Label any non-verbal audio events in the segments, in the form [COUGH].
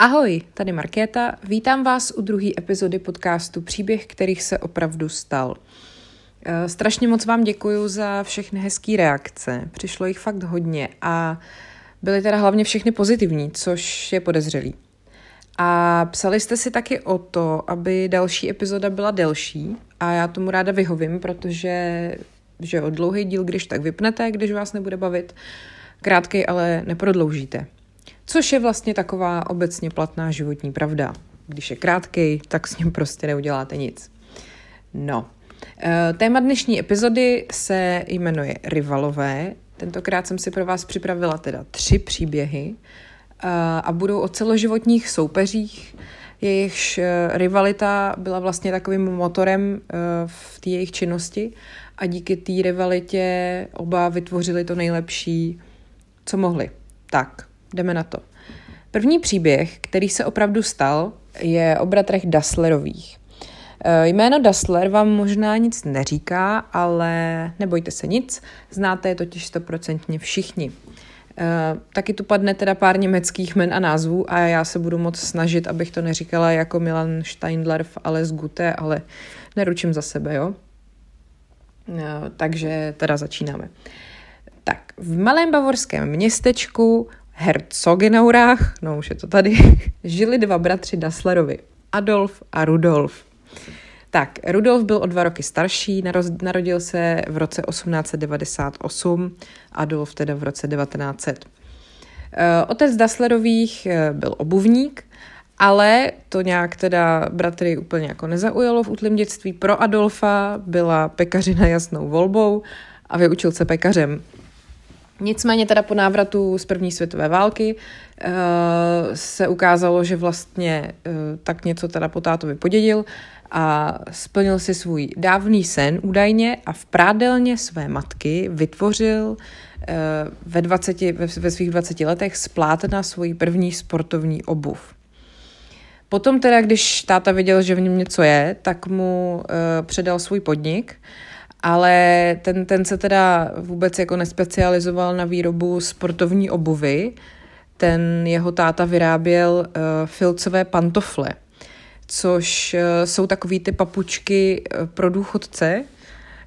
Ahoj, tady Markéta. Vítám vás u druhé epizody podcastu Příběh, kterých se opravdu stal. Eh, strašně moc vám děkuji za všechny hezké reakce. Přišlo jich fakt hodně a byly teda hlavně všechny pozitivní, což je podezřelý. A psali jste si taky o to, aby další epizoda byla delší a já tomu ráda vyhovím, protože že o dlouhý díl, když tak vypnete, když vás nebude bavit, krátkej ale neprodloužíte. Což je vlastně taková obecně platná životní pravda. Když je krátkej, tak s ním prostě neuděláte nic. No. Eh, téma dnešní epizody se jmenuje Rivalové. Tentokrát jsem si pro vás připravila teda tři příběhy eh, a budou o celoživotních soupeřích, jejichž eh, rivalita byla vlastně takovým motorem v té jejich činnosti a díky té rivalitě oba vytvořili to nejlepší, co mohli. Tak, jdeme na to. První příběh, který se opravdu stal, je o bratrech Dasslerových. E, jméno Dassler vám možná nic neříká, ale nebojte se nic, znáte je totiž stoprocentně všichni. E, taky tu padne teda pár německých men a názvů a já se budu moc snažit, abych to neříkala jako Milan Steindlerf, ale z Gute, ale neručím za sebe, jo? E, takže teda začínáme. Tak, v malém bavorském městečku Herzogenaurách, no už je to tady, [LAUGHS] žili dva bratři Dasslerovi, Adolf a Rudolf. Tak, Rudolf byl o dva roky starší, narodil se v roce 1898, Adolf teda v roce 1900. Eh, otec Dasslerových eh, byl obuvník, ale to nějak teda bratry úplně jako nezaujalo v útlém dětství. Pro Adolfa byla pekařina jasnou volbou a vyučil se pekařem. Nicméně teda po návratu z první světové války uh, se ukázalo, že vlastně uh, tak něco teda po tátovi podědil a splnil si svůj dávný sen údajně a v prádelně své matky vytvořil uh, ve, 20, ve, svých 20 letech splátna svoji první sportovní obuv. Potom teda, když táta viděl, že v něm něco je, tak mu předal svůj podnik – ale ten, ten se teda vůbec jako nespecializoval na výrobu sportovní obuvy. Ten jeho táta vyráběl uh, filcové pantofle, což uh, jsou takový ty papučky uh, pro důchodce,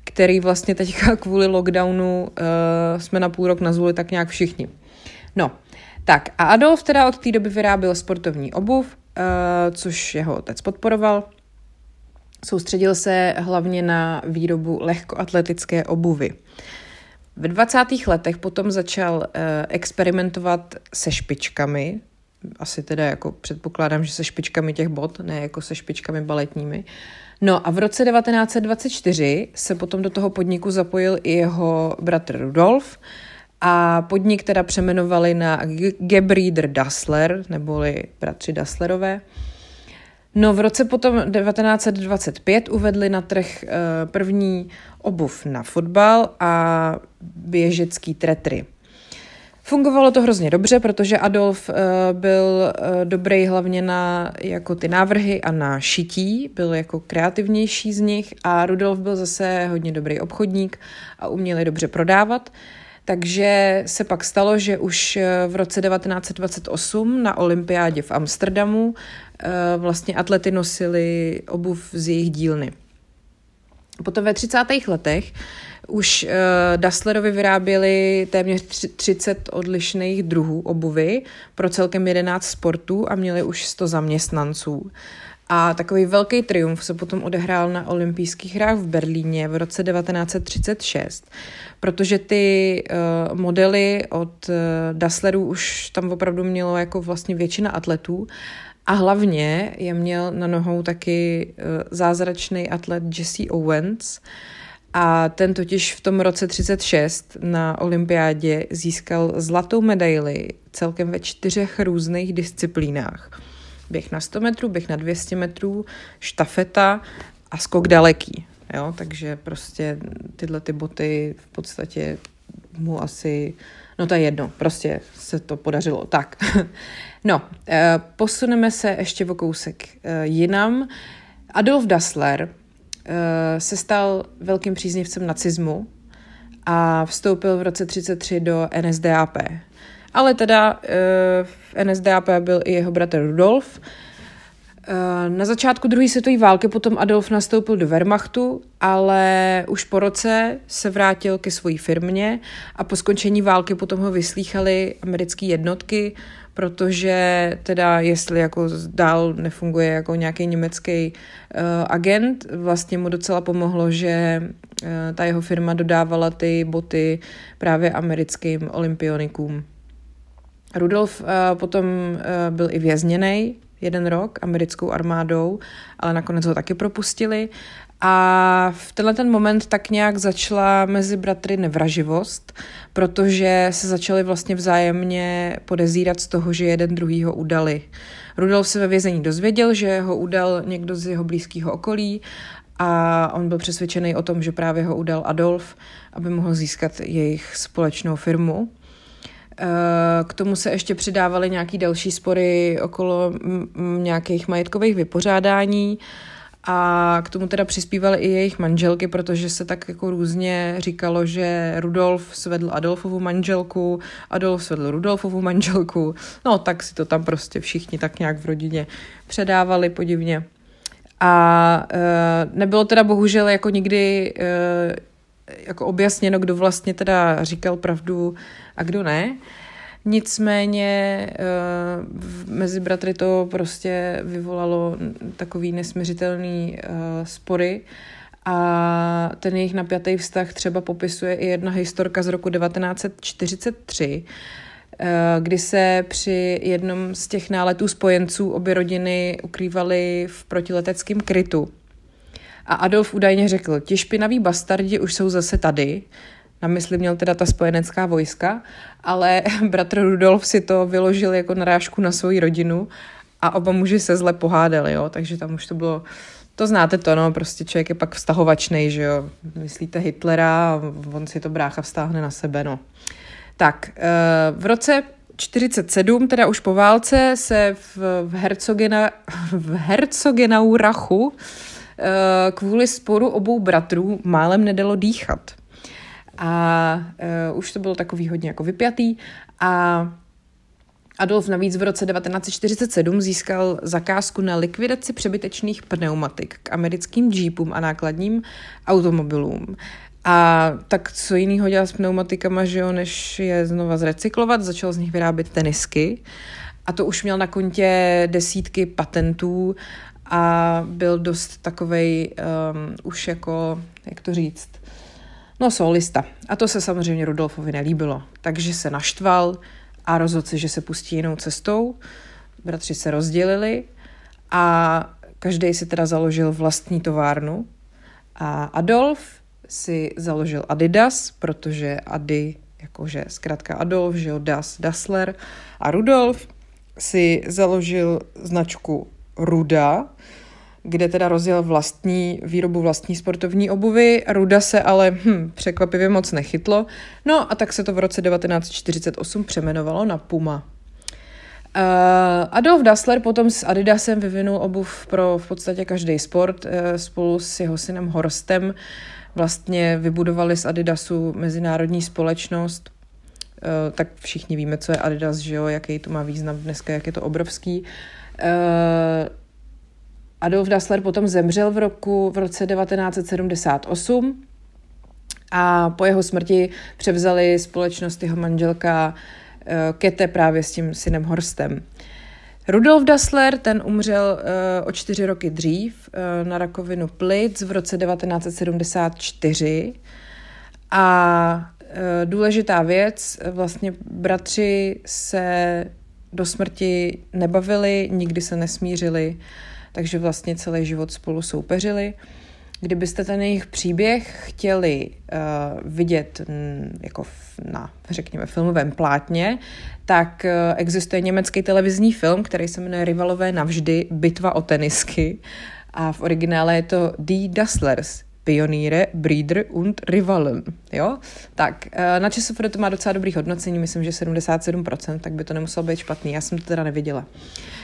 který vlastně teďka [LAUGHS] kvůli lockdownu uh, jsme na půl rok nazvuli tak nějak všichni. No, tak a Adolf teda od té doby vyráběl sportovní obuv, uh, což jeho otec podporoval Soustředil se hlavně na výrobu lehkoatletické obuvy. V 20. letech potom začal eh, experimentovat se špičkami, asi teda jako předpokládám, že se špičkami těch bot, ne jako se špičkami baletními. No a v roce 1924 se potom do toho podniku zapojil i jeho bratr Rudolf a podnik teda přemenovali na Gebrieder Dassler, neboli bratři Dasslerové. No v roce potom 1925 uvedli na trh eh, první obuv na fotbal a běžecký tretry. Fungovalo to hrozně dobře, protože Adolf uh, byl uh, dobrý hlavně na jako ty návrhy a na šití, byl jako kreativnější z nich a Rudolf byl zase hodně dobrý obchodník a uměl je dobře prodávat. Takže se pak stalo, že už v roce 1928 na olympiádě v Amsterdamu Eh, vlastně atlety nosili obuv z jejich dílny. Potom ve 30. letech už uh, Dasslerovi vyráběli téměř 30 odlišných druhů obuvy pro celkem 11 sportů a měli už 100 zaměstnanců. A takový velký triumf se potom odehrál na olympijských hrách v Berlíně v roce 1936, protože ty uh, modely od uh, Dasslerů už tam opravdu mělo jako vlastně většina atletů a hlavně je měl na nohou taky uh, zázračný atlet Jesse Owens a ten totiž v tom roce 36 na olympiádě získal zlatou medaili celkem ve čtyřech různých disciplínách. Běh na 100 metrů, běh na 200 metrů, štafeta a skok daleký. Jo? Takže prostě tyhle ty boty v podstatě mu asi No to je jedno, prostě se to podařilo. Tak, [LAUGHS] no, eh, posuneme se ještě o kousek eh, jinam. Adolf Dassler eh, se stal velkým příznivcem nacismu a vstoupil v roce 33 do NSDAP. Ale teda v NSDAP byl i jeho bratr Rudolf, Eh, na začátku druhé světové války potom Adolf nastoupil do Wehrmachtu, ale už po roce se vrátil ke své firmě a po skončení války potom ho vyslýchali americké jednotky, protože teda jestli jako dál nefunguje jako nějaký německý uh, agent, vlastně mu docela pomohlo, že uh, ta jeho firma dodávala ty boty právě americkým olympionikům. Rudolf uh, potom uh, byl i vězněný jeden rok americkou armádou, ale nakonec ho taky propustili. A v tenhle ten moment tak nějak začala mezi bratry nevraživost, protože se začali vlastně vzájemně podezírat z toho, že jeden druhýho udali. Rudolf se ve vězení dozvěděl, že ho udal někdo z jeho blízkého okolí a on byl přesvědčený o tom, že právě ho udal Adolf, aby mohl získat jejich společnou firmu. Eh, k tomu se ještě přidávaly nějaký další spory okolo nějakých majetkových vypořádání a k tomu teda přispívaly i jejich manželky, protože se tak jako různě říkalo, že Rudolf svedl Adolfovu manželku, Adolf svedl Rudolfovu manželku, no tak si to tam prostě všichni tak nějak v rodině předávali podivně. A e, nebylo teda bohužel jako nikdy e, jako objasněno, kdo vlastně teda říkal pravdu a kdo ne. Nicméně eh, mezi bratry to prostě vyvolalo takový nesměřitelný eh, spory a ten jejich napjatý vztah třeba popisuje i jedna historka z roku 1943, eh, kdy se při jednom z těch náletů spojenců obě rodiny ukrývaly v protileteckém krytu. A Adolf údajně řekl, ti špinaví bastardi už jsou zase tady, na mysli měl teda ta spojenecká vojska, ale [LAUGHS] bratr Rudolf si to vyložil jako narážku na svoji rodinu a oba muži se zle pohádali, jo, takže tam už to bylo, to znáte to, no, prostě člověk je pak vztahovačnej, že jo, myslíte Hitlera a on si to brácha vztáhne na sebe, no. Tak, eh, v roce 47, teda už po válce, se v, v, Hercogena, v Herzogenaurachu Eh, kvůli sporu obou bratrů málem nedalo dýchat. A uh, už to bylo takový hodně jako vypjatý a Adolf navíc v roce 1947 získal zakázku na likvidaci přebytečných pneumatik k americkým jeepům a nákladním automobilům. A tak co jiného dělat s pneumatikama, že jo, než je znova zrecyklovat, začal z nich vyrábět tenisky. A to už měl na kontě desítky patentů a byl dost takovej um, už jako, jak to říct, no solista. A to se samozřejmě Rudolfovi nelíbilo. Takže se naštval a rozhodl se, že se pustí jinou cestou. Bratři se rozdělili a každý si teda založil vlastní továrnu. A Adolf si založil Adidas, protože Adi, jakože zkrátka Adolf, že jo, Das, Dassler. A Rudolf si založil značku Ruda, kde teda rozjel vlastní výrobu vlastní sportovní obuvy. Ruda se ale hm, překvapivě moc nechytlo. No a tak se to v roce 1948 přemenovalo na Puma. Uh, Adolf Dassler potom s Adidasem vyvinul obuv pro v podstatě každý sport. Uh, spolu s jeho synem Horstem vlastně vybudovali z Adidasu mezinárodní společnost. Uh, tak všichni víme, co je Adidas, že jo, jaký to má význam dneska, jak je to obrovský. Uh, Adolf Dassler potom zemřel v roku v roce 1978 a po jeho smrti převzali společnost jeho manželka uh, Kete právě s tím synem Horstem. Rudolf Dassler, ten umřel uh, o čtyři roky dřív uh, na rakovinu plic v roce 1974 a uh, důležitá věc, vlastně bratři se do smrti nebavili, nikdy se nesmířili, takže vlastně celý život spolu soupeřili. Kdybyste ten jejich příběh chtěli uh, vidět m, jako na, řekněme, filmovém plátně, tak uh, existuje německý televizní film, který se jmenuje Rivalové navždy, bitva o tenisky. A v originále je to Die Dasslers, Pioniere, Breeder und Rivalen. Jo? Tak, eh, na ČSFD to má docela dobrý hodnocení, myslím, že 77%, tak by to nemuselo být špatný, já jsem to teda neviděla.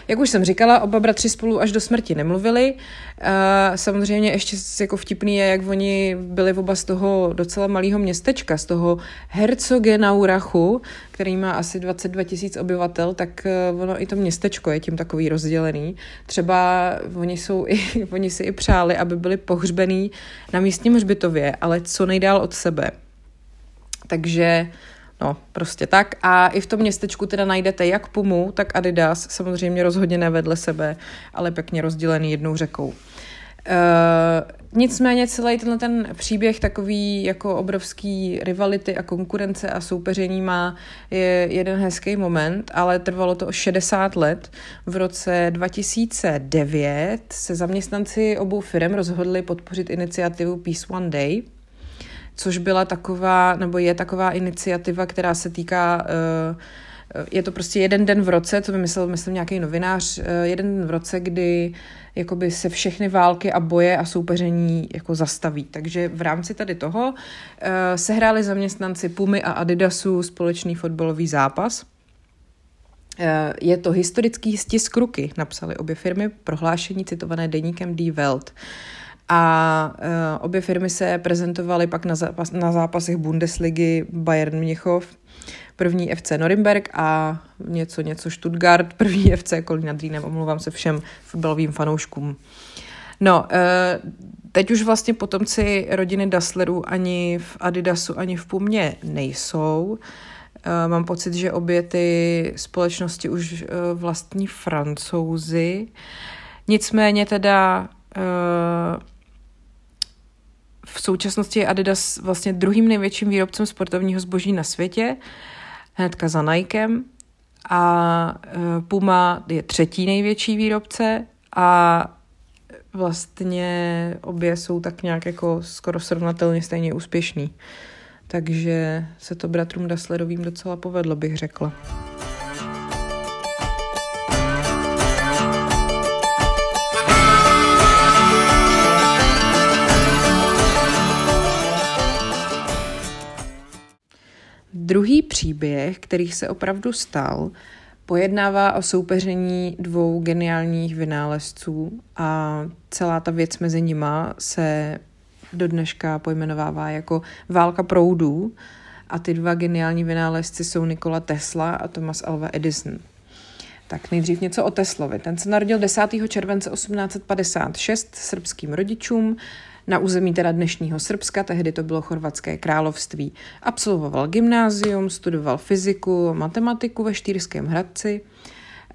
Jak už jsem říkala, oba bratři spolu až do smrti nemluvili. Eh, samozřejmě ještě jako vtipný je, jak oni byli oba z toho docela malého městečka, z toho Herzogenaurachu, který má asi 22 tisíc obyvatel, tak eh, ono i to městečko je tím takový rozdělený. Třeba oni, jsou i, [LAUGHS] oni si i přáli, aby byli pohřbený na místním hřbitově, ale co nejdál od sebe. Takže No, prostě tak. A i v tom městečku teda najdete jak Pumu, tak Adidas, samozřejmě rozhodně ne vedle sebe, ale pěkně rozdělený jednou řekou. Uh, nicméně celý tenhle ten příběh takový jako obrovský rivality a konkurence a soupeření má je jeden hezký moment, ale trvalo to o 60 let. V roce 2009 se zaměstnanci obou firm rozhodli podpořit iniciativu Peace One Day, což byla taková, nebo je taková iniciativa, která se týká uh, je to prostě jeden den v roce, to vymyslel, myslím, nějaký novinář, eh, jeden den v roce, kdy jakoby se všechny války a boje a soupeření jako zastaví. Takže v rámci tady toho uh, se hráli zaměstnanci Pumy a Adidasu společný fotbalový zápas. Je to historický stisk ruky, napsali obě firmy, prohlášení citované deníkem Die Welt. A uh, obě firmy se prezentovaly pak na, zápas, na zápasech Bundesligy Bayern Mnichov, první FC Norimberg a něco, něco Stuttgart, [LAUGHS] první FC Kolín nad omlouvám se všem fotbalovým fanouškům. No, eh, teď už vlastně potomci rodiny Dasslerů ani v Adidasu, ani v Pumě nejsou. Eh, mám pocit, že obě ty společnosti už vlastní francouzi. Nicméně teda v současnosti je Adidas vlastně druhým největším výrobcem sportovního zboží na světě hnedka za Nikem a e, Puma je třetí největší výrobce a vlastně obě jsou tak nějak jako skoro srovnatelně stejně úspěšný. Takže se to bratrům Dasslerovým docela povedlo, bych řekla. Druhý příběh, který se opravdu stal, pojednává o soupeření dvou geniálních vynálezců a celá ta věc mezi nima se do dneška pojmenovává jako válka proudů a ty dva geniální vynálezci jsou Nikola Tesla a Thomas Alva Edison. Tak nejdřív něco o Teslovi. Ten se narodil 10. července 1856 srbským rodičům na území teda dnešního Srbska, tehdy to bylo chorvatské království. Absolvoval gymnázium, studoval fyziku, matematiku ve Štýrském Hradci.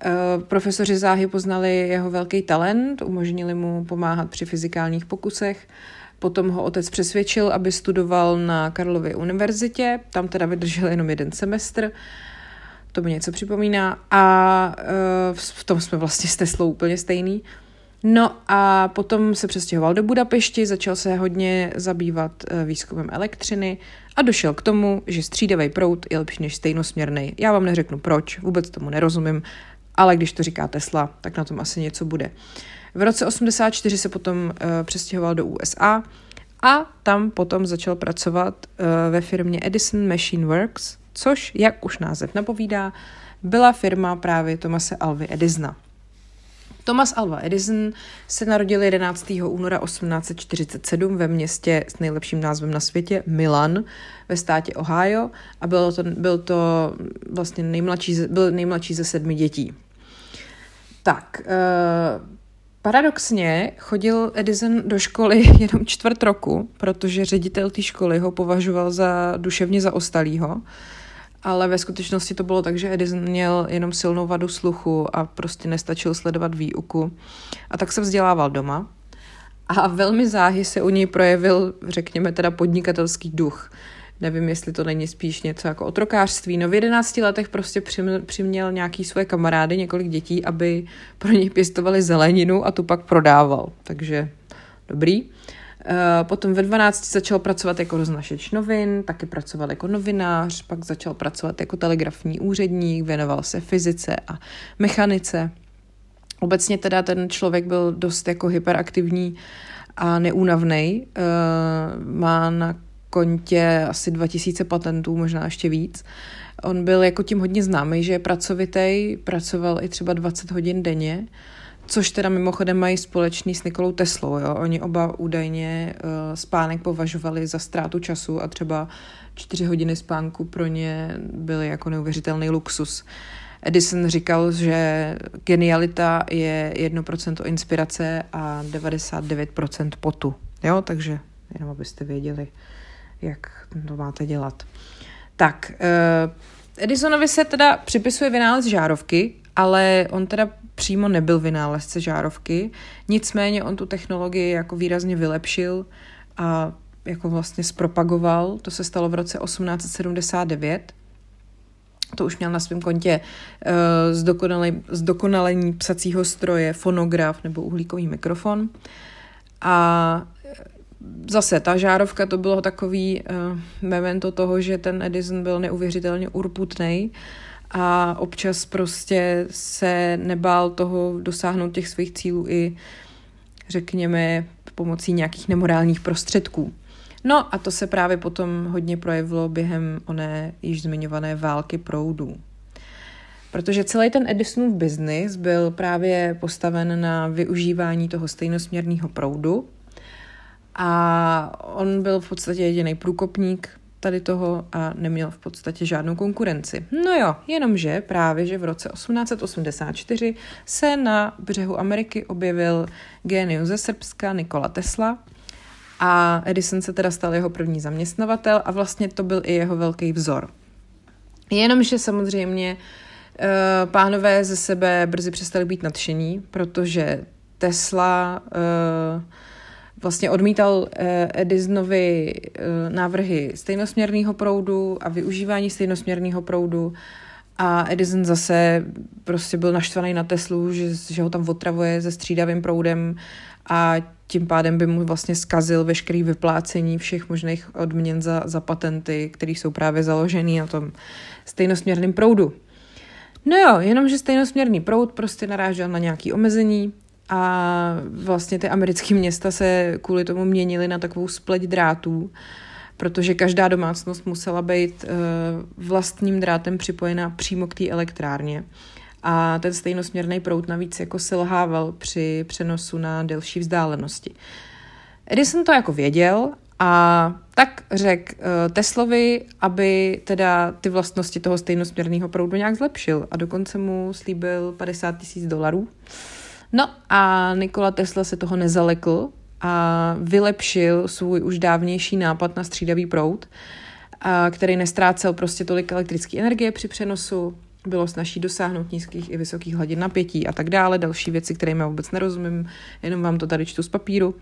Eh, profesoři záhy poznali jeho velký talent, umožnili mu pomáhat při fyzikálních pokusech. Potom ho otec přesvědčil, aby studoval na Karlově univerzitě, tam teda vydržel jenom jeden semestr, to mi něco připomíná a eh, v tom jsme vlastně s Teslou úplně stejný. No a potom se přestěhoval do Budapešti, začal se hodně zabývat eh, výzkumem elektřiny a došel k tomu, že střídavý proud je lepší než stejnosměrný. Já vám neřeknu proč, vůbec tomu nerozumím, ale když to říká Tesla, tak na tom asi něco bude. V roce 84 se potom uh, přestěhoval do USA a tam potom začal pracovat uh, ve firmě Edison Machine Works, což, jak už název napovídá, byla firma právě Tomase Alvy Edisona. Thomas Alva Edison se narodil 11. února 1847 ve městě s nejlepším názvem na světě Milan ve státě Ohio a byl to, byl to vlastně nejmladší, byl nejmladší ze sedmi dětí. Tak, uh, Paradoxně chodil Edison do školy [LAUGHS] jenom čtvrt roku, protože ředitel té školy ho považoval za duševně zaostalýho ale ve skutečnosti to bylo tak, že Edison měl jenom silnou vadu sluchu a prostě nestačil sledovat výuku. A tak se vzdělával doma. A velmi záhy se u něj projevil, řekněme teda, podnikatelský duch. Nevím, jestli to není spíš něco jako otrokářství. No v 11 letech prostě přiměl nějaký svoje kamarády, několik dětí, aby pro něj pěstovali zeleninu a tu pak prodával. Takže dobrý. Uh, potom ve 12 začal pracovat jako roznašeč novin, taky pracoval jako novinář, pak začal pracovat jako telegrafní úředník, věnoval se fyzice a mechanice. Obecně teda ten člověk byl dost jako hyperaktivní a neúnavný. Má na kontě asi 2000 patentů, možná ještě víc. On byl jako tím hodně známý, že je pracovitý, pracoval i třeba 20 hodin denně, což teda mimochodem mají společný s Nikolou Teslou. Jo? Oni oba údajně uh, spánek považovali za ztrátu času a třeba čtyři hodiny spánku pro ně byly jako neuvěřitelný luxus. Edison říkal, že genialita je 1% inspirace a 99% potu. Jo, takže jenom abyste věděli, jak to máte dělat. Tak, uh, Edisonovi se teda připisuje vynález žárovky, ale on teda přímo nebyl vynálezce žárovky, nicméně on tu technologii jako výrazně vylepšil a jako vlastně zpropagoval. To se stalo v roce 1879. To už měl na svém kontě uh, zdokonalení psacího stroje, fonograf nebo uhlíkový mikrofon. A zase ta žárovka to bylo takový uh, memento toho, že ten Edison byl neuvěřitelně urputný a občas prostě se nebál toho dosáhnout těch svých cílů i řekněme pomocí nějakých nemorálních prostředků. No a to se právě potom hodně projevilo během oné již zmiňované války proudů. Protože celý ten Edisonův biznis byl právě postaven na využívání toho stejnosměrného proudu, a on byl v podstatě jediný průkopník tady toho a neměl v podstatě žádnou konkurenci. No jo, jenomže právě, že v roce 1884 se na břehu Ameriky objevil génius ze Srbska Nikola Tesla a Edison se teda stal jeho první zaměstnavatel a vlastně to byl i jeho velký vzor. Jenomže samozřejmě eh, pánové ze sebe brzy přestali být nadšení, protože Tesla uh, vlastně odmítal eh, Edisonovi eh, návrhy stejnosměrného proudu a využívání stejnosměrného proudu a Edison zase prostě byl naštvaný na Teslu, že, že ho tam otravuje se střídavým proudem a tím pádem by mu vlastně skazil veškerý vyplácení všech možných odměn za, za patenty, které jsou právě založené na tom stejnosměrném proudu. No jo, jenomže stejnosměrný proud prostě narážel na nějaké omezení, a vlastně ty americké města se kvůli tomu měnily na takovou spleť drátů, protože každá domácnost musela být uh, vlastním drátem připojena přímo k té elektrárně. A ten stejnosměrný proud navíc jako selhával při přenosu na delší vzdálenosti. Edison to jako věděl a tak řekl uh, Teslovi, aby teda ty vlastnosti toho stejnosměrného proudu nějak zlepšil a dokonce mu slíbil 50 tisíc dolarů. No a Nikola Tesla se toho nezalekl a vylepšil svůj už dávnější nápad na střídavý proud, a který nestrácel prostě tolik elektrické energie při přenosu, bylo snažší dosáhnout nízkých i vysokých hladin napětí a tak dále, další věci, které já vůbec nerozumím, jenom vám to tady čtu z papíru.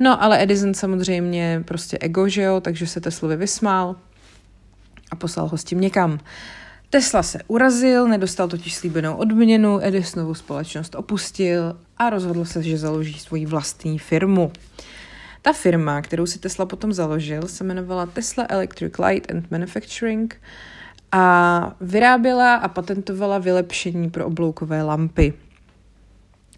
No, ale Edison samozřejmě prostě ego, že jo, takže se Teslovi vysmál a poslal ho s tím někam. Uh, Tesla se urazil, nedostal totiž slíbenou odměnu, Edisonovu společnost opustil a rozhodl se, že založí svoji vlastní firmu. Ta firma, kterou si Tesla potom založil, se jmenovala Tesla Electric Light and Manufacturing a vyráběla a patentovala vylepšení pro obloukové lampy.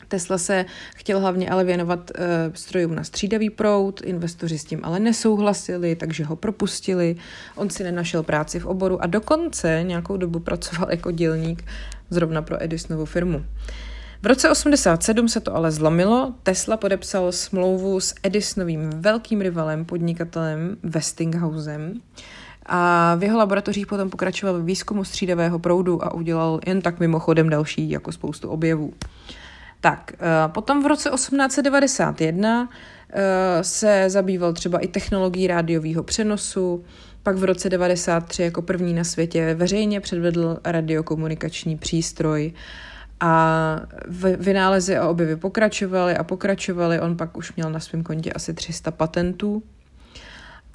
Tesla se chtěl hlavně ale věnovat uh, strojům na střídavý proud, investoři s tím ale nesouhlasili, takže ho propustili. On si nenašel práci v oboru a dokonce nějakou dobu pracoval [LAUGHS] jako dělník zrovna pro Edisonovu firmu. V roce 87 se to ale zlomilo, Tesla podepsal smlouvu s Edisonovým velkým rivalem, podnikatelem Westinghousem a v jeho laboratořích potom pokračoval v výzkumu střídavého proudu a udělal jen tak mimochodem další jako spoustu objevů. Tak, eh, potom v roce 1891 eh, se zabýval třeba i technologií rádiového přenosu, pak v roce 93 jako první na světě veřejně předvedl radiokomunikační přístroj a vynálezy a objevy pokračovaly a pokračovaly. On pak už měl na svém kontě asi 300 patentů.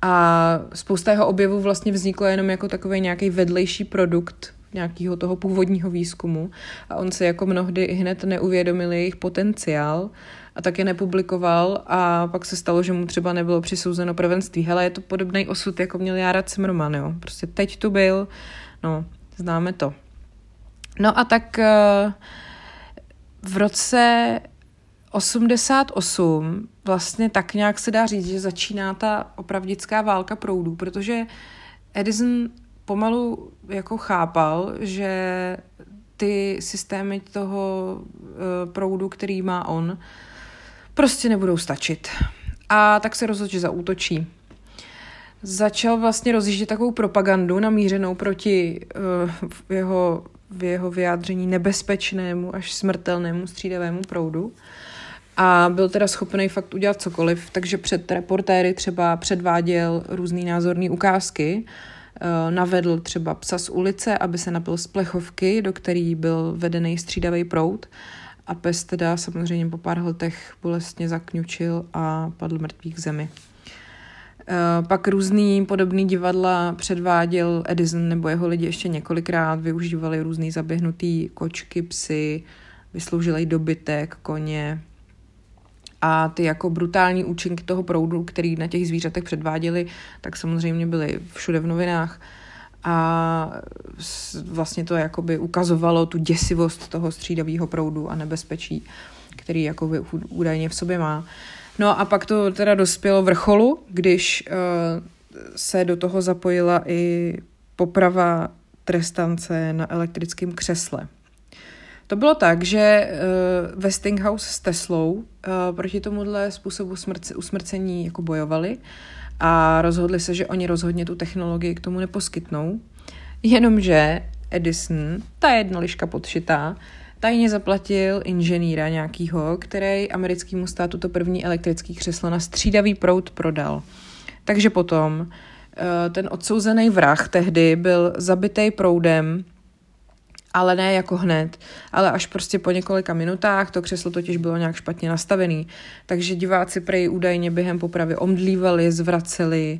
A spousta jeho objevů vlastně vzniklo jenom jako takový nějaký vedlejší produkt nějakého toho původního výzkumu a on se jako mnohdy hned neuvědomil jejich potenciál a tak je nepublikoval a pak se stalo, že mu třeba nebylo přisouzeno prvenství. Hele, je to podobný osud, jako měl Jára Cimrman, jo. Prostě teď tu byl, no, známe to. No a tak eh, v roce 88 vlastně tak nějak se dá říct, že začíná ta opravdická válka proudů, protože Edison pomalu jako chápal, že ty systémy toho uh, proudu, který má on, prostě nebudou stačit. A tak se rozhodl, že zaútočí. Začal vlastně rozjíždět takovou propagandu namířenou proti uh, jeho, v jeho vyjádření nebezpečnému až smrtelnému střídavému proudu. A byl teda schopný fakt udělat cokoliv, takže před reportéry třeba předváděl různé názorné ukázky, uh, navedl třeba psa z ulice, aby se napil z plechovky, do který byl vedený střídavý proud a pes teda samozřejmě po pár letech bolestně zakňučil a padl mrtvý k zemi. Eh, pak různý podobný divadla předváděl Edison nebo jeho lidi ještě několikrát, využívali různý zaběhnutý kočky, psy, vysloužilej dobytek, koně a ty jako brutální účinky toho proudu, který na těch zvířatech předváděli, tak samozřejmě byly všude v novinách a vlastně to jakoby ukazovalo tu děsivost toho střídavého proudu a nebezpečí, který jako údajně v sobě má. No a pak to teda dospělo vrcholu, když uh, se do toho zapojila i poprava trestance na elektrickém křesle. To bylo tak, že uh, Westinghouse s Teslou uh, proti tomuhle způsobu smrce, usmrcení jako bojovali a rozhodli se, že oni rozhodně tu technologii k tomu neposkytnou. Jenomže Edison, ta jedna liška podšitá, tajně zaplatil inženýra nějakýho, který americkému státu to první elektrický křeslo na střídavý prout prodal. Takže potom eh, ten odsouzený vrah tehdy byl zabitý proudem, ale ne jako hned, ale až prostě po několika minutách, to křeslo totiž bylo nějak špatně nastavený, takže diváci prej údajně během popravy omdlívali, zvraceli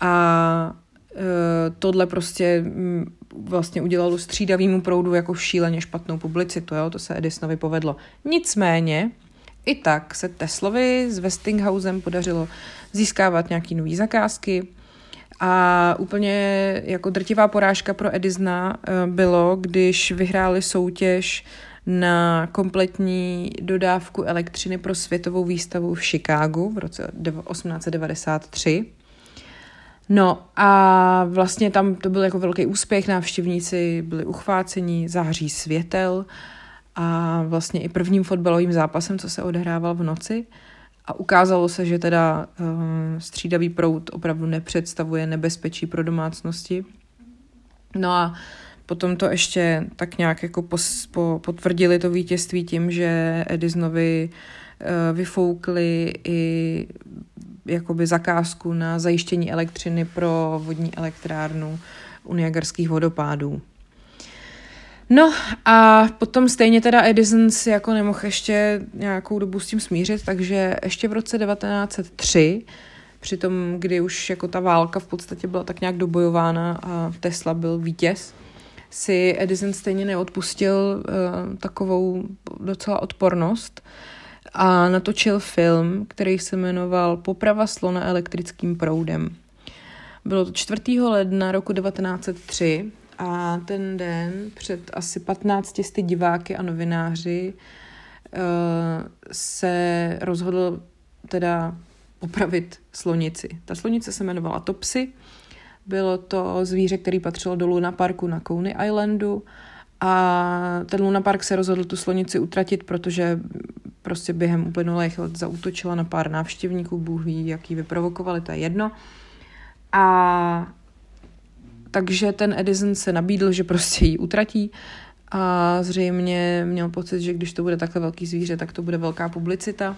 a e, tohle prostě mm, vlastně udělalo střídavýmu proudu jako šíleně špatnou publicitu, jo? to se Edisonovi povedlo. Nicméně, i tak se Teslovi s Westinghousem podařilo získávat nějaký nový zakázky a úplně jako drtivá porážka pro Edisona eh, bylo, když vyhráli soutěž na kompletní dodávku elektřiny pro světovou výstavu v Chicagu v roce 1893. No a vlastně tam to byl jako velký úspěch, návštěvníci byli uchvácení, září světel a vlastně i prvním fotbalovým zápasem, co se odehrával v noci. A ukázalo se, že teda uh, střídavý proud opravdu nepředstavuje nebezpečí pro domácnosti. No a potom to ještě tak nějak jako pos, po, potvrdili to vítězství tím, že Edisonovi uh, vyfoukli i jakoby zakázku na zajištění elektřiny pro vodní elektrárnu u Niagarských vodopádů. No a potom stejně teda Edison si jako nemohl ještě nějakou dobu s tím smířit, takže ještě v roce 1903, při tom, kdy už jako ta válka v podstatě byla tak nějak dobojována a Tesla byl vítěz, si Edison stejně neodpustil uh, takovou docela odpornost a natočil film, který se jmenoval Poprava slona elektrickým proudem. Bylo to 4. ledna roku 1903 a ten den před asi 15 diváky a novináři uh, se rozhodl teda opravit slonici. Ta slonice se jmenovala Topsy, bylo to zvíře, který patřilo do Luna Parku na Coney Islandu a ten Luna Park se rozhodl tu slonici utratit, protože prostě během uplynulých let zautočila na pár návštěvníků, Bůh ví, jaký vyprovokovali, to je jedno. A takže ten Edison se nabídl, že prostě ji utratí a zřejmě měl pocit, že když to bude takhle velký zvíře, tak to bude velká publicita.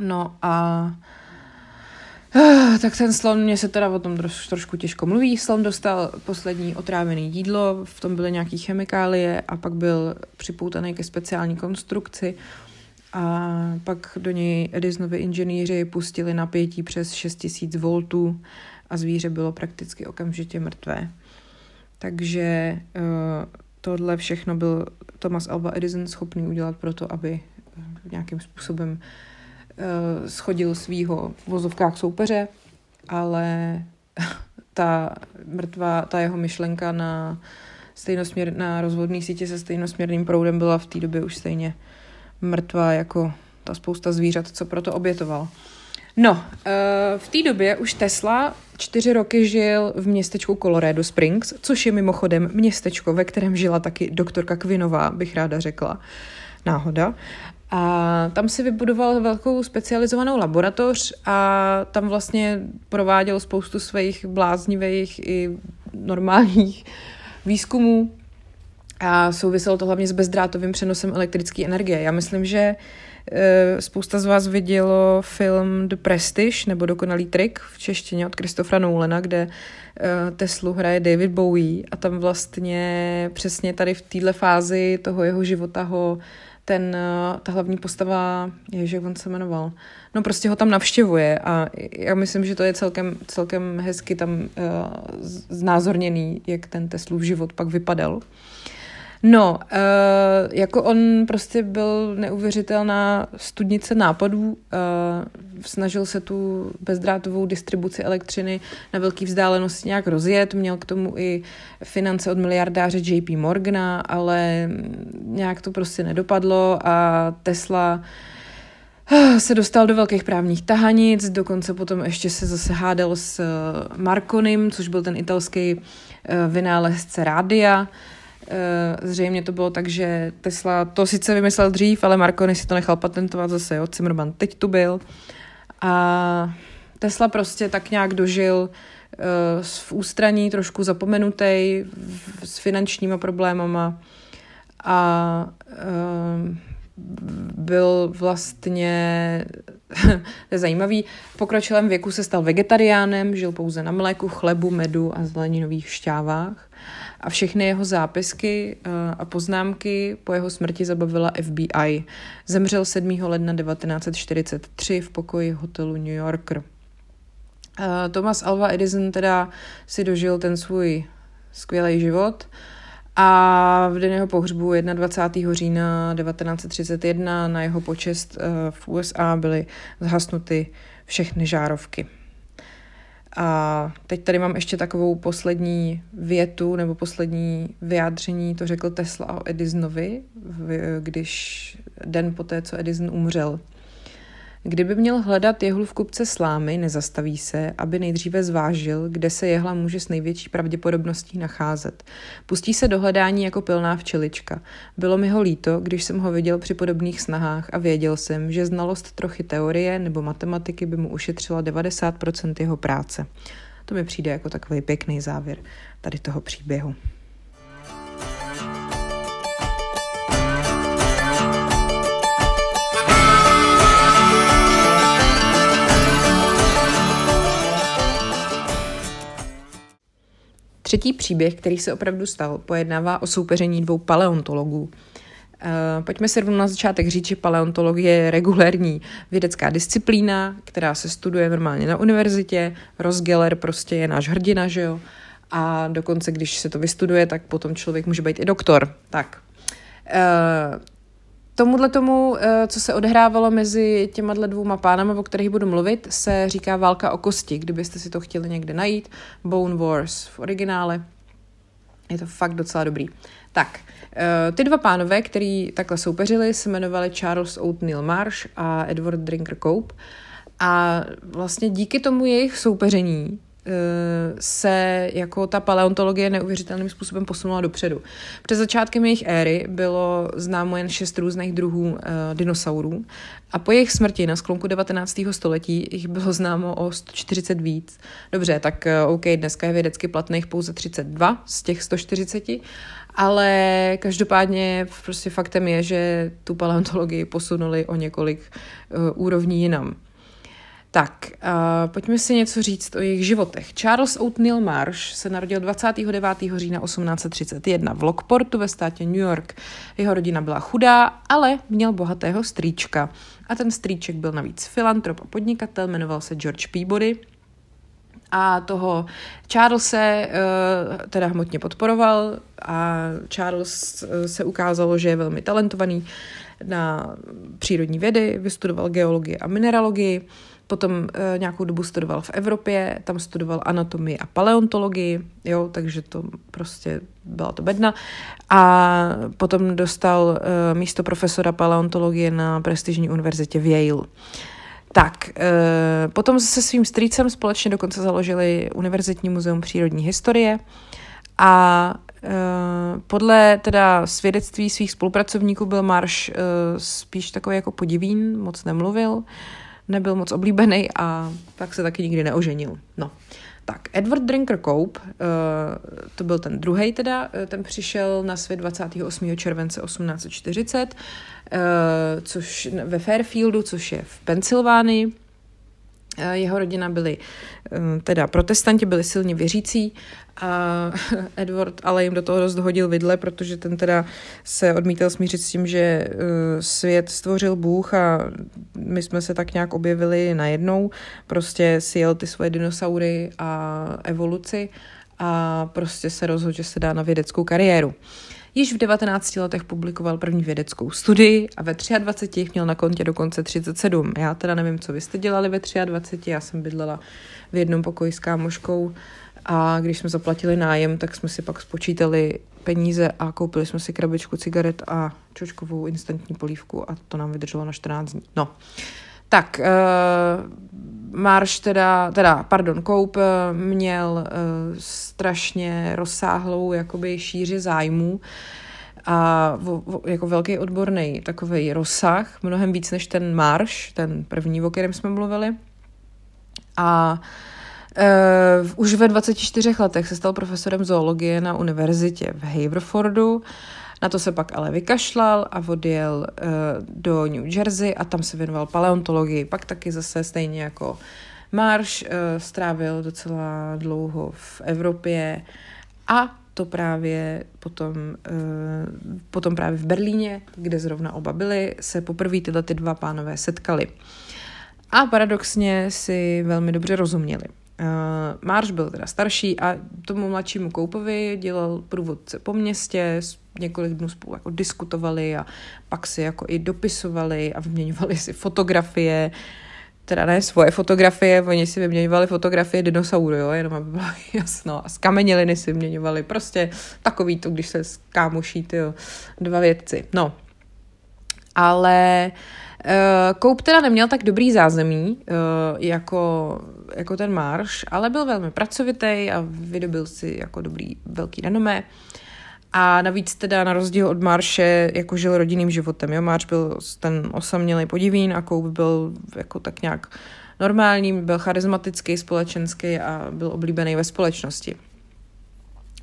No a tak ten slon, mě se teda o tom troš, trošku těžko mluví. Slon dostal poslední otrávené jídlo, v tom byly nějaké chemikálie a pak byl připoutaný ke speciální konstrukci a pak do něj Edisonovi inženýři pustili napětí přes 6000 voltů a zvíře bylo prakticky okamžitě mrtvé. Takže uh, tohle všechno byl Thomas Alva Edison schopný udělat proto, aby nějakým způsobem uh, schodil svýho v vozovkách soupeře, ale [LAUGHS] ta mrtvá, ta jeho myšlenka na stejnosměr, na rozvodný sítě se stejnosměrným proudem byla v té době už stejně mrtvá jako ta spousta zvířat, co proto obětoval. No, eh, v té době už Tesla čtyři roky žil v městečku Colorado Springs, což je mimochodem městečko, ve kterém žila taky doktorka Kvinová, bych ráda řekla. Náhoda. A tam si vybudoval velkou specializovanou laboratoř a tam vlastně prováděl spoustu svých bláznivých i normálních výzkumů a souviselo to hlavně s bezdrátovým přenosem elektrické energie. Já myslím, že e, spousta z vás vidělo film The Prestige, nebo Dokonalý trik v češtině od Kristofra Nolana, kde e, Teslu hraje David Bowie a tam vlastně přesně tady v téhle fázi toho jeho života ho ten, eh, ta hlavní postava, jež jak on se jmenoval, no prostě ho tam navštěvuje a já myslím, že to je celkem, celkem hezky tam uh, znázorněný, jak ten Teslův život pak vypadal. No, uh, jako on prostě byl neuvěřitelná studnice nápadů, uh, snažil se tu bezdrátovou distribuci elektřiny na velký vzdálenosti nějak rozjet, měl k tomu i finance od miliardáře JP Morgana, ale nějak to prostě nedopadlo a Tesla se dostal do velkých právních tahanic, dokonce potom ještě se zase hádal s Marconim, což byl ten italský vynálezce rádia, Eh, zřejmě to bylo tak, že Tesla to sice vymyslel dřív, ale Marconi si to nechal patentovat zase, jo, Zimmerman teď tu byl. A Tesla prostě tak nějak dožil uh, v ústraní, trošku zapomenutý, s finančníma problémama a uh, byl vlastně, [LAUGHS] to je zajímavý, v pokročilém věku se stal vegetariánem, žil pouze na mléku, chlebu, medu a zeleninových šťávách a všechny jeho zápisky eh, a poznámky po jeho smrti zabavila FBI. Zemřel 7. ledna 1943 v pokoji hotelu New Yorker. Eh, Thomas Alva Edison teda si dožil ten svůj skvělý život a v den jeho pohřbu 21. října 1931 na jeho počest eh, v USA byly zhasnuty všechny žárovky. A teď tady mám ještě takovou poslední větu nebo poslední vyjádření, to řekl Tesla o Edisonovi, když den poté, co Edison umřel. Kdyby měl hledat jehlu v kupce slámy, nezastaví se, aby nejdříve zvážil, kde se jehla může s největší pravděpodobností nacházet. Pustí se do hledání jako pilná včelička. Bylo mi ho líto, když jsem ho viděl při podobných snahách a věděl jsem, že znalost trochy teorie nebo matematiky by mu ušetřila 90% jeho práce. To mi přijde jako takový pěkný závěr tady toho příběhu. Třetí příběh, který se opravdu stal, pojednává o soupeření dvou paleontologů. Uh, pojďme se rovnou na začátek říct, že paleontologie je regulérní vědecká disciplína, která se studuje normálně na univerzitě. Ross Geller prostě je náš hrdina, že jo? A dokonce, když se to vystuduje, tak potom člověk může být i doktor. Tak. Uh, Tomuhle tomu, eh, co se odhrávalo mezi těma dvouma pánama, o kterých budu mluvit, se říká válka o kosti, kdybyste si to chtěli někde najít. Bone Wars v originále. Je to fakt docela dobrý. Tak, eh, ty dva pánové, který takhle soupeřili, se jmenovali Charles Oatmeal Marsh a Edward Drinker Cope. A vlastně díky tomu jejich soupeření se jako ta paleontologie neuvěřitelným způsobem posunula dopředu. Před začátkem jejich éry bylo známo jen šest různých druhů uh, dinosaurů a po jejich smrti na sklonku 19. století jich bylo známo o 140 víc. Dobře, tak uh, OK, dneska je vědecky platných pouze 32 z těch 140, ale každopádně prostě faktem je, že tu paleontologii posunuli o několik uh, úrovní jinam. Tak, uh, pojďme si něco říct o jejich životech. Charles Oatmeal Marsh se narodil 29. října 1831 v Lockportu ve státě New York. Jeho rodina byla chudá, ale měl bohatého strýčka. A ten strýček byl navíc filantrop a podnikatel, jmenoval se George Peabody, a toho Charles se uh, teda hmotně podporoval a Charles uh, se ukázalo, že je velmi talentovaný na přírodní vědy, vystudoval geologii a mineralogii, potom uh, nějakou dobu studoval v Evropě, tam studoval anatomii a paleontologii, jo, takže to prostě byla to bedna. A potom dostal uh, místo profesora paleontologie na prestižní univerzitě v Yale. Tak, uh, potom se svým strýcem společně dokonce založili Univerzitní muzeum přírodní historie a podle teda svědectví svých spolupracovníků byl Marš spíš takový jako podivín, moc nemluvil, nebyl moc oblíbený a tak se taky nikdy neoženil. No. Tak, Edward Drinker Cope, uh, to byl ten druhý teda, ten přišel na svět 28. července 1840, uh, což ve Fairfieldu, což je v Pensylvánii. Uh, jeho rodina byli teda protestanti, byli silně věřící a [LAUGHS] Edward ale jim do toho dost hodil vidle, protože ten teda se odmítal smířit s tím, že uh, svět stvořil Bůh a my jsme se tak nějak objevili najednou. Prostě si jel ty svoje dinosaury a evoluci a prostě se rozhodl, že se dá na vědeckou kariéru. Již v 19 letech publikoval první vědeckou studii a ve 23 měl na kontě dokonce 37. Já teda nevím, co vy jste dělali ve 23, já jsem bydlela v jednom pokoji s kámoškou a když jsme zaplatili nájem, tak jsme si pak spočítali peníze a koupili jsme si krabičku cigaret a čočkovou instantní polívku a to nám vydrželo na 14 dní. No, tak, uh, Marš teda, teda, pardon, Koup eh, měl uh, strašně rozsáhlou jakoby šíři zájmu a v, v, jako velký odborný takový rozsah, mnohem víc než ten Marš, ten první, o kterém jsme mluvili. A Uh, už ve 24 letech se stal profesorem zoologie na univerzitě v Haverfordu. Na to se pak ale vykašlal a odjel uh, do New Jersey a tam se věnoval paleontologii. Pak taky zase stejně jako Marsh uh, strávil docela dlouho v Evropě a to právě potom, uh, potom právě v Berlíně, kde zrovna oba byli, se poprvé tyhle ty dva pánové setkali. A paradoxně si velmi dobře rozuměli. Uh, Marš byl teda starší a tomu mladšímu Koupovi dělal průvodce po městě, několik dnů spolu jako diskutovali a pak si jako i dopisovali a vyměňovali si fotografie, teda ne svoje fotografie, oni si vyměňovali fotografie dinosaurů, jo, jenom aby bylo [LAUGHS] jasno. A z kameněliny si vyměňovali, prostě takový to, když se skámoší ty dva vědci. No, ale Uh, Koup teda neměl tak dobrý zázemí uh, jako, jako ten Marš, ale byl velmi pracovitý a vydobil si jako dobrý velký renomé. A navíc teda na rozdíl od Marše jako žil rodinným životem. Jo? Marš byl ten osamělý podivín a Koup byl jako tak nějak normální, byl charismatický, společenský a byl oblíbený ve společnosti.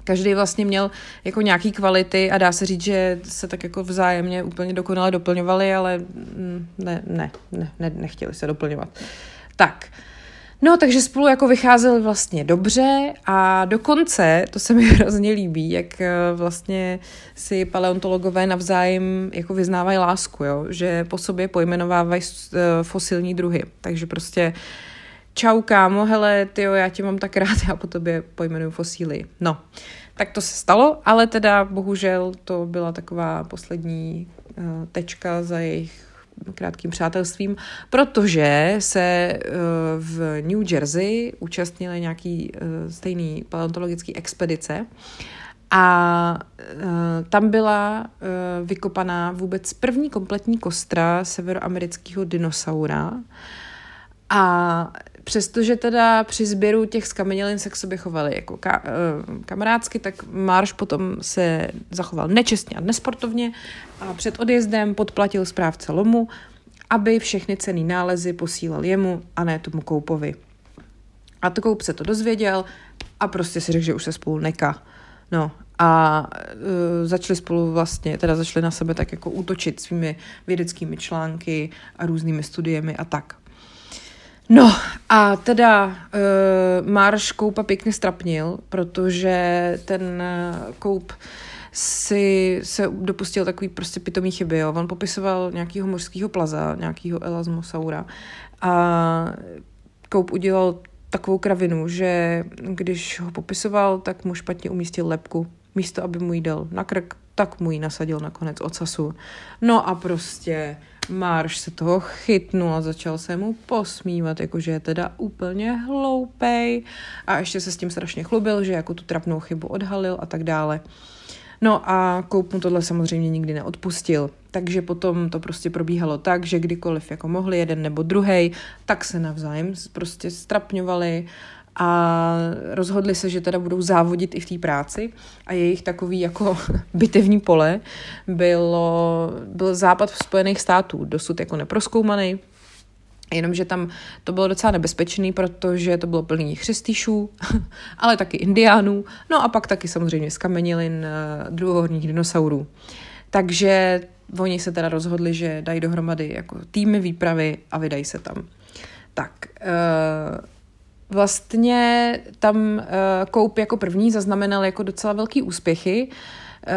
Každý vlastně měl jako nějaký kvality a dá se říct, že se tak jako vzájemně úplně dokonale doplňovali, ale mm, ne, ne, ne, ne nechtěli se doplňovat. Tak, No, takže spolu jako vycházeli vlastně dobře a dokonce, to se mi [LAUGHS] hrozně líbí, jak eh, vlastně si paleontologové navzájem jako vyznávají lásku, jo? že po sobě pojmenovávají eh, fosilní druhy. Takže prostě čau kámo, hele, tyjo, já tě mám tak rád, já po tobě pojmenuju fosíly. No, tak to se stalo, ale teda bohužel to byla taková poslední uh, tečka za jejich krátkým přátelstvím, protože se uh, v New Jersey účastnili nějaký uh, stejný paleontologický expedice a tam byla vykopaná vůbec první kompletní kostra severoamerického dinosaura a Přestože teda při sběru těch skamenělin se k sobě chovali jako ka- eh, kamarádsky, tak Marš potom se zachoval nečestně a nesportovně a před odjezdem podplatil správce lomu, aby všechny cený nálezy posílal jemu a ne tomu Koupovi. A to Koup se to dozvěděl a prostě si řekl, že už se spolu neká. No a uh, začali spolu vlastně, teda začali na sebe tak jako útočit svými vědeckými články a různými studiemi a tak. No a teda uh, Marš Koupa pěkně strapnil, protože ten uh, Koup si se dopustil takový prostě pitomý chyby. Jo. On popisoval nějakého mořského plaza, nějakého elasmosaura a Koup udělal takovou kravinu, že když ho popisoval, tak mu špatně umístil lepku. Místo, aby mu jí dal na krk, tak mu ji nasadil nakonec ocasu. No a prostě Marš se toho chytnul a začal se mu posmívat, jakože je teda úplně hloupej a ještě se s tím strašně chlubil, že jako tu trapnou chybu odhalil a tak dále. No a Koup mu tohle samozřejmě nikdy neodpustil. Takže potom to prostě probíhalo tak, že kdykoliv jako mohli jeden nebo druhý, tak se navzájem prostě strapňovali a rozhodli se, že teda budou závodit i v té práci a jejich takový jako [LAUGHS] bitevní pole bylo, byl západ v Spojených států, dosud jako neproskoumaný, Jenomže tam to bylo docela nebezpečný, protože to bylo plný chřestýšů, [LAUGHS] ale taky indiánů, no a pak taky samozřejmě skamenilin eh, druhohorních dinosaurů. Takže oni se teda rozhodli, že dají dohromady jako týmy výpravy a vydají se tam. Tak, uh, vlastně tam Koup jako první zaznamenal jako docela velký úspěchy uh,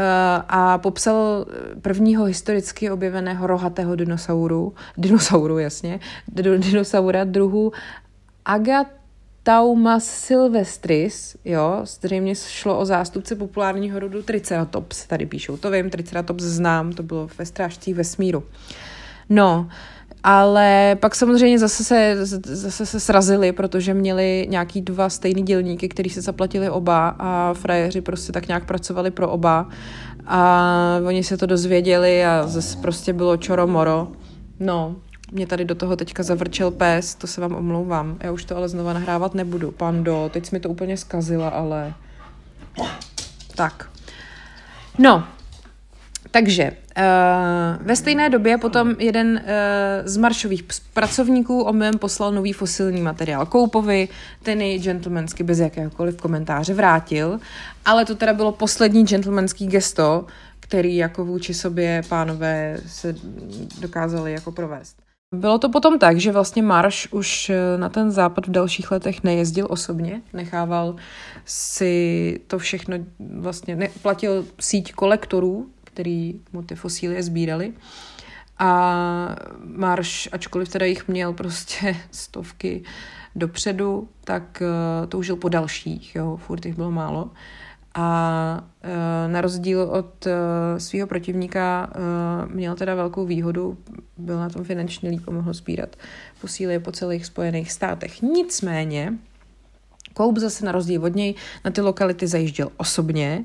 a popsal prvního historicky objeveného rohatého dinosauru, dinosauru jasně, dinosaura druhu Agataumas silvestris, jo, zřejmě šlo o zástupce populárního rodu Triceratops, tady píšou, to vím, Triceratops znám, to bylo ve strážcích vesmíru. No, uh, ale pak samozřejmě zase se, zase se srazili, protože měli nějaký dva stejný dělníky, kteří se zaplatili oba a frajeři prostě tak nějak pracovali pro oba a oni se to dozvěděli a zase prostě bylo čoro moro. No, mě tady do toho teďka zavrčel pes, to se vám omlouvám. Já už to ale znova nahrávat nebudu. Pando, teď jsi mi to úplně zkazila, ale... Tak. No, takže uh, ve stejné době potom jeden uh, z maršových pracovníků omylem poslal nový fosilní materiál Koupovi, ten jej gentlemansky bez jakéhokoliv komentáře vrátil, ale to teda bylo poslední gentlemanský gesto, který jako vůči sobě pánové se dokázali jako provést. Bylo to potom tak, že vlastně Marš už eh, na ten západ v dalších letech nejezdil osobně, nechával si to všechno vlastně, neplatil síť kolektorů, který mu ty fosílie sbírali. A Marš, ačkoliv teda jich měl prostě [LAUGHS] stovky dopředu, tak uh, toužil po dalších, jo, furt jich bylo málo. A uh, na rozdíl od uh, svého protivníka měl teda velkou výhodu, byl na tom finančně líp mohl sbírat fosílie po celých Spojených státech. Nicméně, Koup zase na rozdíl od něj na ty lokality zajížděl osobně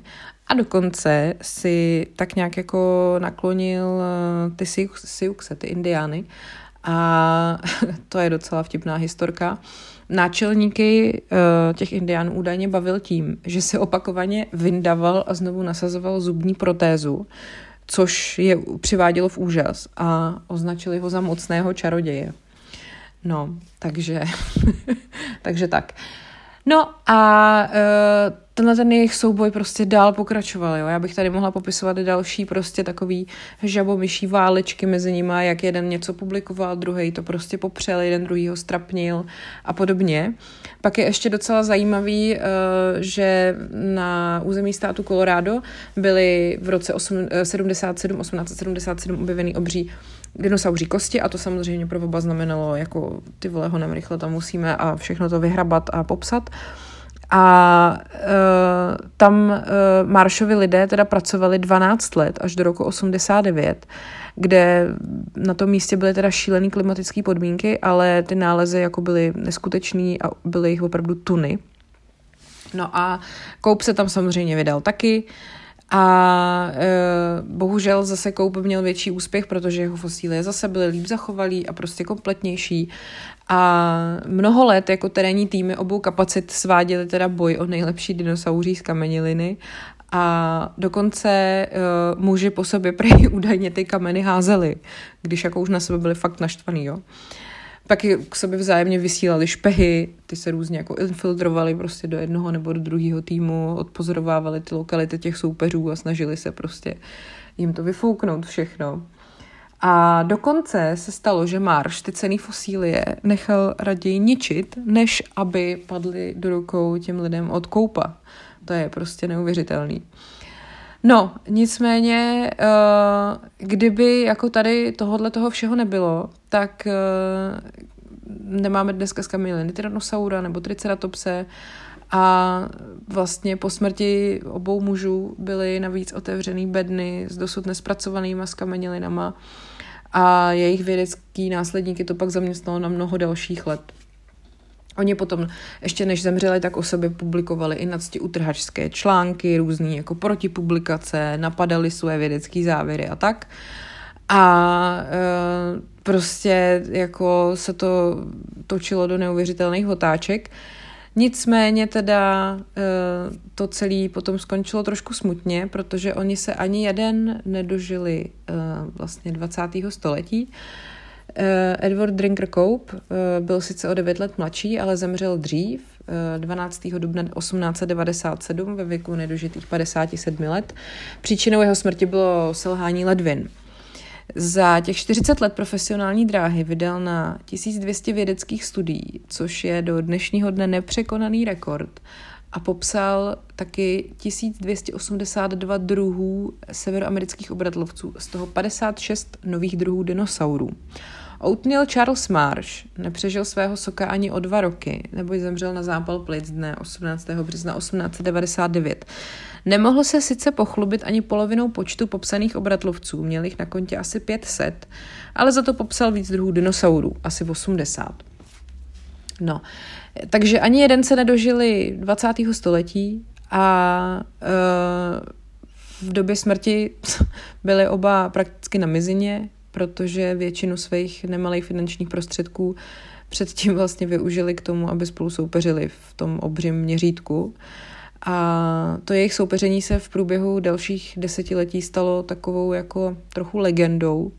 a dokonce si tak nějak jako naklonil eh, ty Siukse, ty indiány. A [LAUGHS] to je docela vtipná historka. Náčelníky uh, těch indiánů údajně bavil tím, že si opakovaně vyndaval a znovu nasazoval zubní protézu, což je přivádělo v úžas a označili ho za mocného čaroděje. No, takže, [LAUGHS] takže tak. No a uh, tenhle ten jejich souboj prostě dál pokračoval. Jo? Já bych tady mohla popisovat další prostě takový žabomyší válečky mezi nimi, jak jeden něco publikoval, druhý to prostě popřel, jeden druhý ho strapnil a podobně. Pak je ještě docela zajímavý, uh, že na území státu Colorado byly v roce 8, 77, 1877 objevený obří dinosauří kosti a to samozřejmě pro oba znamenalo jako ty vole honem rychle tam musíme a všechno to vyhrabat a popsat. A uh, tam uh, Maršovi lidé teda pracovali 12 let až do roku 89, kde na tom místě byly teda šílené klimatické podmínky, ale ty nálezy jako byly neskutečný a byly jich opravdu tuny. No a Koup se tam samozřejmě vydal taky. Uh, a e, bohužel zase Koup měl větší úspěch, protože jeho fosílie zase byly líp zachovalý a prostě kompletnější. A mnoho let jako terénní týmy obou kapacit sváděli teda boj o nejlepší dinosauří z kameniliny a dokonce uh, muži po sobě prej [LAUGHS] údajně ty kameny házeli, když jako už na sebe byli fakt naštvaný, jo. Uh, pak k sobě vzájemně vysílali špehy, ty se různě jako infiltrovali prostě do jednoho nebo do druhého týmu, odpozorovávali ty lokality těch soupeřů a snažili se prostě jim to vyfouknout všechno. A dokonce se stalo, že Marš ty cený fosílie nechal raději ničit, než aby padly do rukou těm lidem od koupa. To je prostě neuvěřitelný. No, nicméně, uh, kdyby jako tady tohohle toho všeho nebylo, tak uh, nemáme dneska skamiliny Tyrannosaura nebo Triceratopse a vlastně po smrti obou mužů byly navíc otevřený bedny s dosud nespracovanýma skamenělinama a jejich vědecký následníky to pak zaměstnalo na mnoho dalších let. Oni potom, ještě než zemřeli, tak o sobě publikovali i nadsti utrhačské články, různý jako protipublikace, napadali své vědecké závěry a tak. A e, prostě jako se to točilo do neuvěřitelných otáček. Nicméně teda e, to celé potom skončilo trošku smutně, protože oni se ani jeden nedožili e, vlastně 20. století. Eh, Edward Drinker Cope eh, byl sice o 9 let mladší, ale zemřel dřív, 12. Eh, dubna 1897 ve věku nedožitých 57 let. Příčinou jeho smrti bylo selhání ledvin. Za těch 40 let profesionální dráhy vydal na 1200 vědeckých studií, což je do dnešního dne nepřekonaný rekord a popsal taky 1282 druhů severoamerických obratlovců, z toho 56 nových druhů dinosaurů. Oatmeal Charles Marsh nepřežil svého soka ani o dva roky, nebo zemřel na zápal plic dne 18. března 1899. Nemohl se sice pochlubit ani polovinou počtu popsaných obratlovců, měl jich na kontě asi 500, ale za to popsal víc druhů dinosaurů, asi 80. No, takže ani jeden se nedožili 20. století a uh, v době smrti [LAUGHS] byli oba prakticky na mizině, protože většinu svých nemalých finančních prostředků předtím vlastně využili k tomu, aby spolu soupeřili v tom obřím měřítku. A to jejich soupeření se v průběhu dalších desetiletí stalo takovou jako trochu legendou.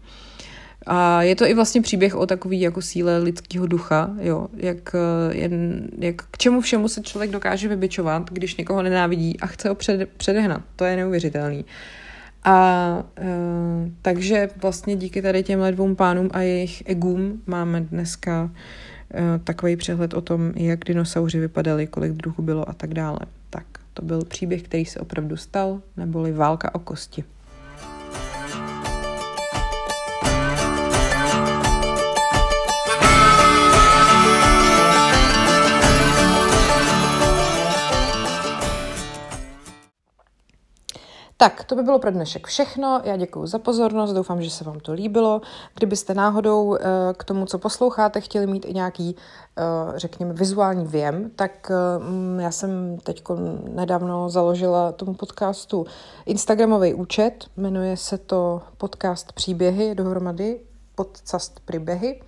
A je to i vlastně příběh o takový jako síle lidského ducha, jo, jak, jen, jak k čemu všemu se člověk dokáže vybičovat, když někoho nenávidí a chce ho před, předehnat. To je neuvěřitelný. A e, takže vlastně díky tady těmhle dvou pánům a jejich egům máme dneska e, takový přehled o tom, jak dinosauři vypadali, kolik druhů bylo a tak dále. Tak to byl příběh, který se opravdu stal, neboli válka o kosti. Tak, to by bylo pro dnešek všechno. Já děkuji za pozornost, doufám, že se vám to líbilo. Kdybyste náhodou eh, k tomu, co posloucháte, chtěli mít i nějaký, eh, řekněme, vizuální věm, tak eh, já jsem teď nedávno založila tomu podcastu Instagramový účet, jmenuje se to podcast Příběhy dohromady, podcast Příběhy.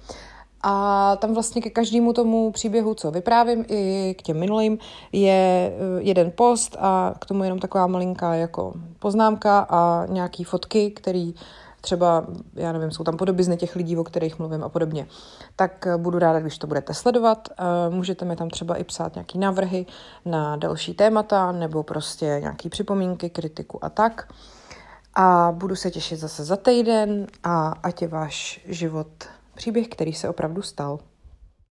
A tam vlastně ke každému tomu příběhu, co vyprávím, i k těm minulým, je eh, jeden post a k tomu jenom taková malinká jako poznámka a nějaký fotky, který třeba, já nevím, jsou tam podobizny těch lidí, o kterých mluvím a podobně. Tak eh, budu ráda, když to budete sledovat. Eh, můžete mi tam třeba i psát nějaký návrhy na další témata nebo prostě nějaký připomínky, kritiku a tak. A budu se těšit zase za týden a ať je váš život příběh, který se opravdu stal.